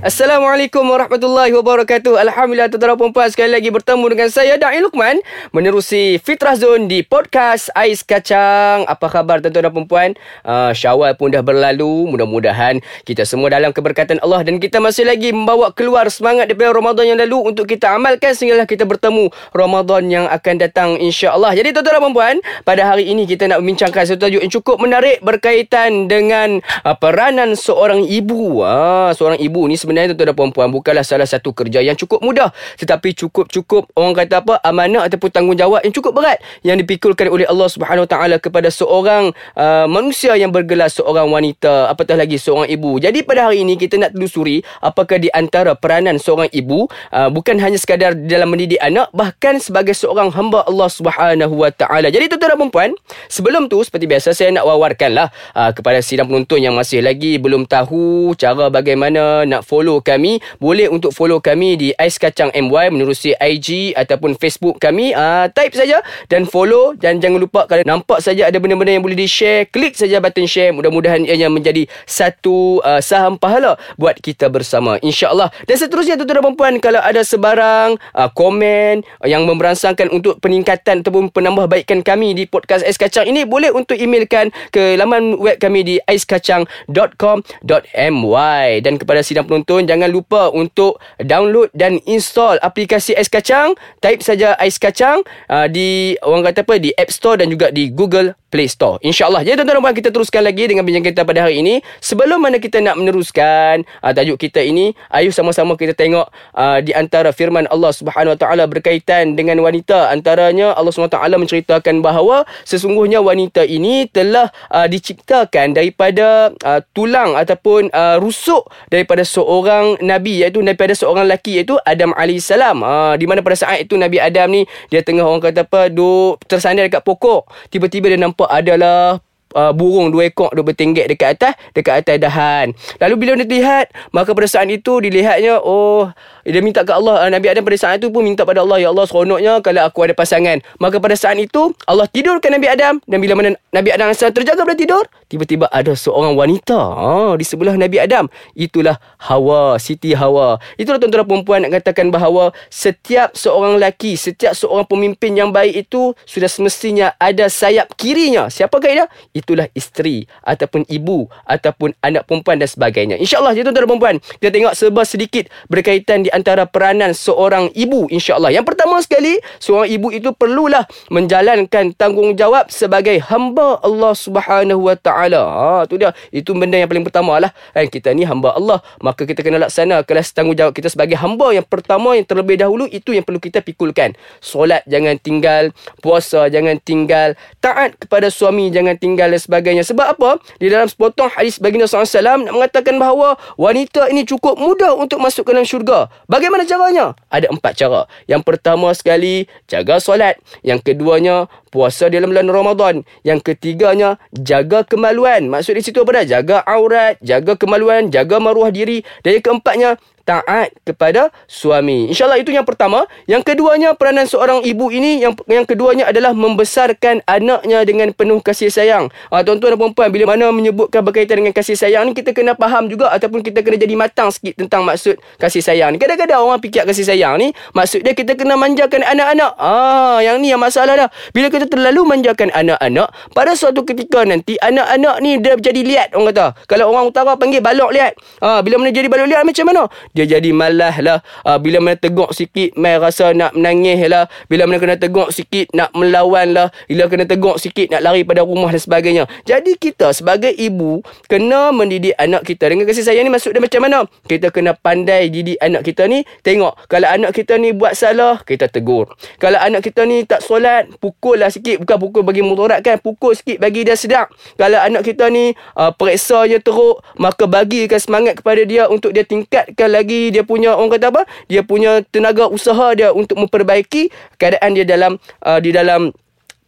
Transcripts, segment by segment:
Assalamualaikum warahmatullahi wabarakatuh. Alhamdulillah tuan-tuan dan puan sekali lagi bertemu dengan saya Da'i Lukman menerusi Fitrah Zone di podcast Ais Kacang. Apa khabar tuan-tuan dan? Uh, Syawal pun dah berlalu. Mudah-mudahan kita semua dalam keberkatan Allah dan kita masih lagi membawa keluar semangat daripada Ramadan yang lalu untuk kita amalkan sehinggalah kita bertemu Ramadan yang akan datang insya-Allah. Jadi tuan-tuan dan pada hari ini kita nak membincangkan satu tajuk yang cukup menarik berkaitan dengan uh, peranan seorang ibu. Uh, seorang ibu ni sebenarnya tuan-tuan dan puan-puan bukanlah salah satu kerja yang cukup mudah tetapi cukup-cukup orang kata apa amanah ataupun tanggungjawab yang cukup berat yang dipikulkan oleh Allah Subhanahu taala kepada seorang uh, manusia yang bergelar seorang wanita apatah lagi seorang ibu. Jadi pada hari ini kita nak telusuri apakah di antara peranan seorang ibu uh, bukan hanya sekadar dalam mendidik anak bahkan sebagai seorang hamba Allah Subhanahu wa taala. Jadi tuan-tuan dan puan-puan, sebelum tu seperti biasa saya nak wawarkanlah uh, kepada sidang penonton yang masih lagi belum tahu cara bagaimana nak follow follow kami. Boleh untuk follow kami di Ais Kacang MY menerusi IG ataupun Facebook kami. Uh, type saja dan follow. Dan jangan lupa kalau nampak saja ada benda-benda yang boleh di share klik saja button share. Mudah-mudahan ianya menjadi satu uh, saham pahala buat kita bersama insyaallah. Dan seterusnya tuan-tuan dan puan kalau ada sebarang uh, komen yang memberansangkan untuk peningkatan ataupun penambahbaikan kami di podcast Ais Kacang ini boleh untuk emailkan ke laman web kami di aiskacang.com.my dan kepada sidang penonton penonton jangan lupa untuk download dan install aplikasi Ais Kacang. Type saja Ais Kacang uh, di orang kata apa di App Store dan juga di Google Play Store. InsyaAllah. Jadi tuan-tuan dan puan kita teruskan lagi dengan bincang kita pada hari ini. Sebelum mana kita nak meneruskan uh, tajuk kita ini, ayo sama-sama kita tengok uh, di antara firman Allah Subhanahu Wa Taala berkaitan dengan wanita. Antaranya Allah Subhanahu Wa Taala menceritakan bahawa sesungguhnya wanita ini telah uh, diciptakan daripada uh, tulang ataupun uh, rusuk daripada seorang nabi iaitu daripada seorang lelaki iaitu Adam alaihissalam. Uh, di mana pada saat itu Nabi Adam ni dia tengah orang kata apa duk tersandar dekat pokok. Tiba-tiba dia nampak adalah uh, burung dua ekor duk bertingkat dekat atas dekat atas dahan. Lalu bila dia lihat, maka pada saat itu dilihatnya oh dia minta ke Allah Nabi Adam pada saat itu pun minta pada Allah ya Allah seronoknya kalau aku ada pasangan. Maka pada saat itu Allah tidurkan Nabi Adam dan bila mana Nabi Adam sedang terjaga pada tidur, tiba-tiba ada seorang wanita oh, di sebelah Nabi Adam. Itulah Hawa, Siti Hawa. Itulah tuan-tuan perempuan nak katakan bahawa setiap seorang lelaki, setiap seorang pemimpin yang baik itu sudah semestinya ada sayap kirinya. Siapakah dia? Itulah isteri ataupun ibu ataupun anak perempuan dan sebagainya. InsyaAllah ya tuan-tuan dan perempuan, kita tengok sebab sedikit berkaitan di antara peranan seorang ibu insyaAllah. Yang pertama sekali, seorang ibu itu perlulah menjalankan tanggungjawab sebagai hamba Allah Subhanahu Wa Taala. Ha, tu dia. Itu benda yang paling pertama lah. Kan, kita ni hamba Allah, maka kita kena laksana kelas tanggungjawab kita sebagai hamba yang pertama yang terlebih dahulu itu yang perlu kita pikulkan. Solat jangan tinggal, puasa jangan tinggal, taat kepada suami jangan tinggal dan sebagainya. Sebab apa? Di dalam sepotong hadis baginda SAW nak mengatakan bahawa wanita ini cukup mudah untuk masuk ke dalam syurga. Bagaimana caranya? Ada empat cara. Yang pertama sekali, jaga solat. Yang keduanya, puasa dalam bulan Ramadan. Yang ketiganya, jaga kemaluan. Maksud di situ apa dah? Jaga aurat, jaga kemaluan, jaga maruah diri. Dan yang keempatnya, taat kepada suami. InsyaAllah itu yang pertama. Yang keduanya, peranan seorang ibu ini, yang yang keduanya adalah membesarkan anaknya dengan penuh kasih sayang. Uh, tuan-tuan dan perempuan, bila mana menyebutkan berkaitan dengan kasih sayang ni, kita kena faham juga ataupun kita kena jadi matang sikit tentang maksud kasih sayang ni. Kadang-kadang orang fikir kasih sayang ni, maksud dia kita kena manjakan anak-anak. Ah, yang ni yang masalah dah. Bila kita terlalu manjakan anak-anak, pada suatu ketika nanti, anak-anak ni dia jadi liat, orang kata. Kalau orang utara panggil balok liat. Ah, bila mana jadi balok liat, macam mana? dia jadi malas lah. Uh, bila mana teguk sikit, mai rasa nak menangis lah. Bila mana kena teguk sikit, nak melawan lah. Bila kena teguk sikit, nak lari pada rumah dan sebagainya. Jadi kita sebagai ibu, kena mendidik anak kita. Dengan kasih sayang ni maksud dia macam mana? Kita kena pandai didik anak kita ni. Tengok, kalau anak kita ni buat salah, kita tegur. Kalau anak kita ni tak solat, pukul lah sikit. Bukan pukul bagi mudarat kan. Pukul sikit bagi dia sedap. Kalau anak kita ni uh, periksanya teruk, maka bagikan semangat kepada dia untuk dia tingkatkan lagi dia punya orang kata apa dia punya tenaga usaha dia untuk memperbaiki keadaan dia dalam uh, di dalam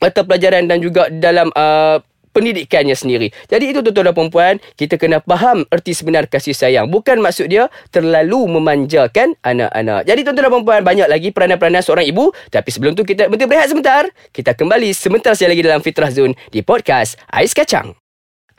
mata pelajaran dan juga dalam uh, pendidikannya sendiri. Jadi itu tuan-tuan dan puan kita kena faham erti sebenar kasih sayang. Bukan maksud dia terlalu memanjakan anak-anak. Jadi tuan-tuan dan puan banyak lagi peranan-peranan seorang ibu. Tapi sebelum tu kita berhenti berehat sebentar. Kita kembali sebentar sekali lagi dalam Fitrah Zone di podcast Ais Kacang.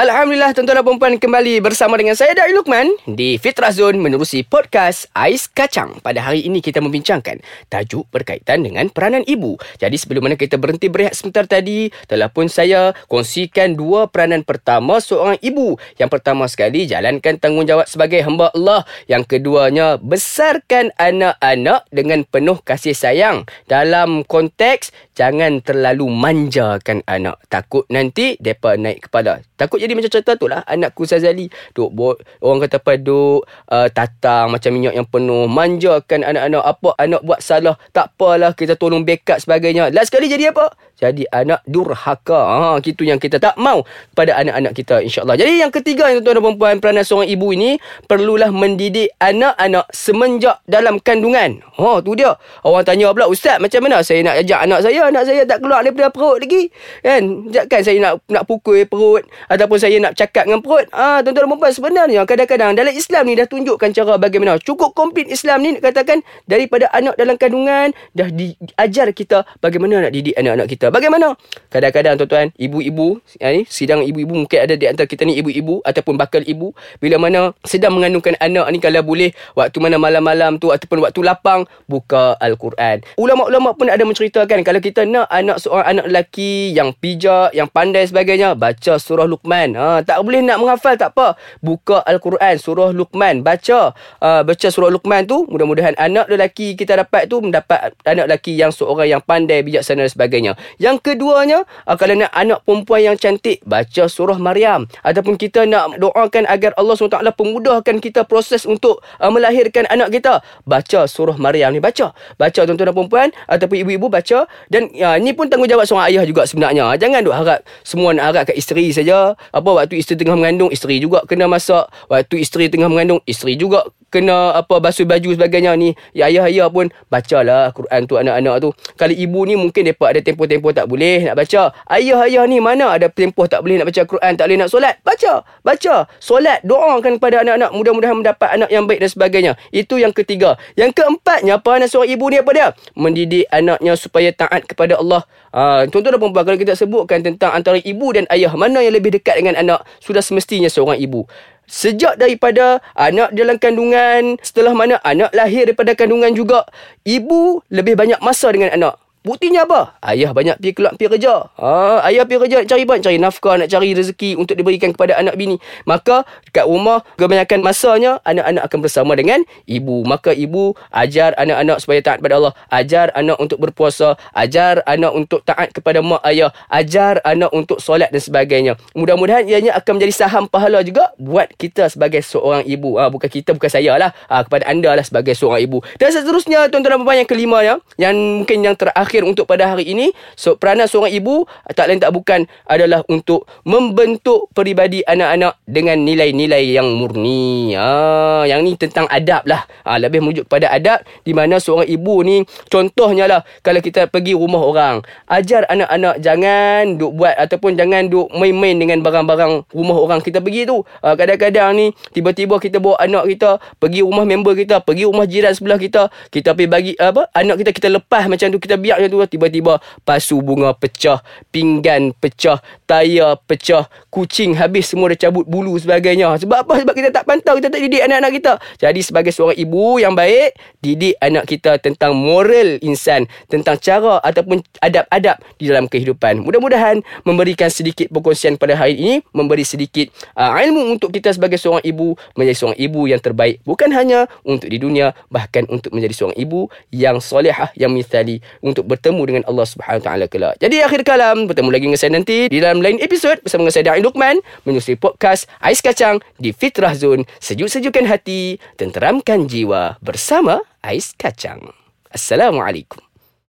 Alhamdulillah tuan-tuan dan puan kembali bersama dengan saya Dari Lukman di Fitrah Zone menerusi podcast Ais Kacang. Pada hari ini kita membincangkan tajuk berkaitan dengan peranan ibu. Jadi sebelum mana kita berhenti berehat sebentar tadi, telah pun saya kongsikan dua peranan pertama seorang ibu. Yang pertama sekali jalankan tanggungjawab sebagai hamba Allah. Yang keduanya besarkan anak-anak dengan penuh kasih sayang. Dalam konteks jangan terlalu manjakan anak. Takut nanti depa naik kepala. Takut jadi macam cerita tu lah. Anakku Sazali Duk buat Orang kata apa Duk uh, Tatang macam minyak yang penuh. Manjakan anak-anak. Apa anak buat salah? Tak apalah Kita tolong backup sebagainya. Last sekali jadi apa jadi anak durhaka. Ha, itu yang kita tak mau pada anak-anak kita insyaAllah. Jadi yang ketiga yang tuan-tuan dan perempuan peranan seorang ibu ini perlulah mendidik anak-anak semenjak dalam kandungan. Ha, tu dia. Orang tanya pula, Ustaz macam mana saya nak ajak anak saya? Anak saya tak keluar daripada perut lagi. Kan? Takkan saya nak nak pukul perut ataupun saya nak cakap dengan perut. Ha, tuan-tuan dan perempuan sebenarnya kadang-kadang dalam Islam ni dah tunjukkan cara bagaimana. Cukup komplit Islam ni katakan daripada anak dalam kandungan dah diajar kita bagaimana nak didik anak-anak kita. Bagaimana? Kadang-kadang tuan-tuan, ibu-ibu, ya ni, sidang ibu-ibu mungkin ada di antara kita ni ibu-ibu ataupun bakal ibu. Bila mana sedang mengandungkan anak ni kalau boleh waktu mana malam-malam tu ataupun waktu lapang, buka Al-Quran. Ulama-ulama pun ada menceritakan kalau kita nak anak seorang anak lelaki yang pijak, yang pandai sebagainya, baca surah Luqman. Ha, tak boleh nak menghafal, tak apa. Buka Al-Quran, surah Luqman. Baca. Uh, baca surah Luqman tu, mudah-mudahan anak lelaki kita dapat tu mendapat anak lelaki yang seorang yang pandai, bijaksana dan sebagainya. Yang keduanya, uh, kalau nak anak perempuan yang cantik, baca surah Maryam. Ataupun kita nak doakan agar Allah SWT pemudahkan kita proses untuk uh, melahirkan anak kita. Baca surah Maryam ni. Baca. Baca tuan-tuan dan perempuan ataupun ibu-ibu baca. Dan uh, ni pun tanggungjawab seorang ayah juga sebenarnya. Jangan duk harap semua nak harap kat isteri saja. Apa waktu isteri tengah mengandung, isteri juga kena masak. Waktu isteri tengah mengandung, isteri juga kena apa basuh baju sebagainya ni ya ayah-ayah pun bacalah Quran tu anak-anak tu kalau ibu ni mungkin depa ada tempoh-tempoh tak boleh nak baca. Ayah-ayah ni mana ada tempoh tak boleh nak baca Quran tak boleh nak solat? Baca baca. Solat doakan kepada anak-anak. Mudah-mudahan mendapat anak yang baik dan sebagainya. Itu yang ketiga. Yang keempatnya apa anak seorang ibu ni apa dia? Mendidik anaknya supaya taat kepada Allah. Ha, tuan-tuan dan puan kalau kita sebutkan tentang antara ibu dan ayah mana yang lebih dekat dengan anak? Sudah semestinya seorang ibu. Sejak daripada anak dalam kandungan, setelah mana anak lahir daripada kandungan juga, ibu lebih banyak masa dengan anak. Buktinya apa? Ayah banyak pergi keluar pergi kerja. Ha, ayah pergi kerja nak cari apa? cari nafkah, nak cari rezeki untuk diberikan kepada anak bini. Maka dekat rumah kebanyakan masanya anak-anak akan bersama dengan ibu. Maka ibu ajar anak-anak supaya taat kepada Allah. Ajar anak untuk berpuasa, ajar anak untuk taat kepada mak ayah, ajar anak untuk solat dan sebagainya. Mudah-mudahan ianya akan menjadi saham pahala juga buat kita sebagai seorang ibu. Ha, bukan kita, bukan saya lah. Ha, kepada anda lah sebagai seorang ibu. Dan seterusnya tuan-tuan dan puan yang kelima ya, yang mungkin yang terakhir terakhir untuk pada hari ini. So, peranan seorang ibu tak lain tak bukan adalah untuk membentuk peribadi anak-anak dengan nilai-nilai yang murni. Ha, yang ni tentang adab lah. Ha, lebih merujuk pada adab di mana seorang ibu ni contohnya lah kalau kita pergi rumah orang ajar anak-anak jangan duk buat ataupun jangan duk main-main dengan barang-barang rumah orang kita pergi tu. Ha, kadang-kadang ni tiba-tiba kita bawa anak kita pergi rumah member kita pergi rumah jiran sebelah kita kita pergi bagi apa anak kita kita lepas macam tu kita biar macam tu tiba-tiba pasu bunga pecah, pinggan pecah, tayar pecah, kucing habis semua dah cabut bulu sebagainya. Sebab apa? Sebab kita tak pantau, kita tak didik anak-anak kita. Jadi sebagai seorang ibu yang baik, didik anak kita tentang moral insan, tentang cara ataupun adab-adab di dalam kehidupan. Mudah-mudahan memberikan sedikit perkongsian pada hari ini, memberi sedikit uh, ilmu untuk kita sebagai seorang ibu menjadi seorang ibu yang terbaik bukan hanya untuk di dunia bahkan untuk menjadi seorang ibu yang solehah yang mithali untuk bertemu dengan Allah Subhanahu taala kelak. Jadi akhir kalam bertemu lagi dengan saya nanti di dalam lain episod bersama dengan saya Dain Lukman menyusul podcast Ais Kacang di Fitrah Zone. Sejuk-sejukkan hati, tenteramkan jiwa bersama Ais Kacang. Assalamualaikum.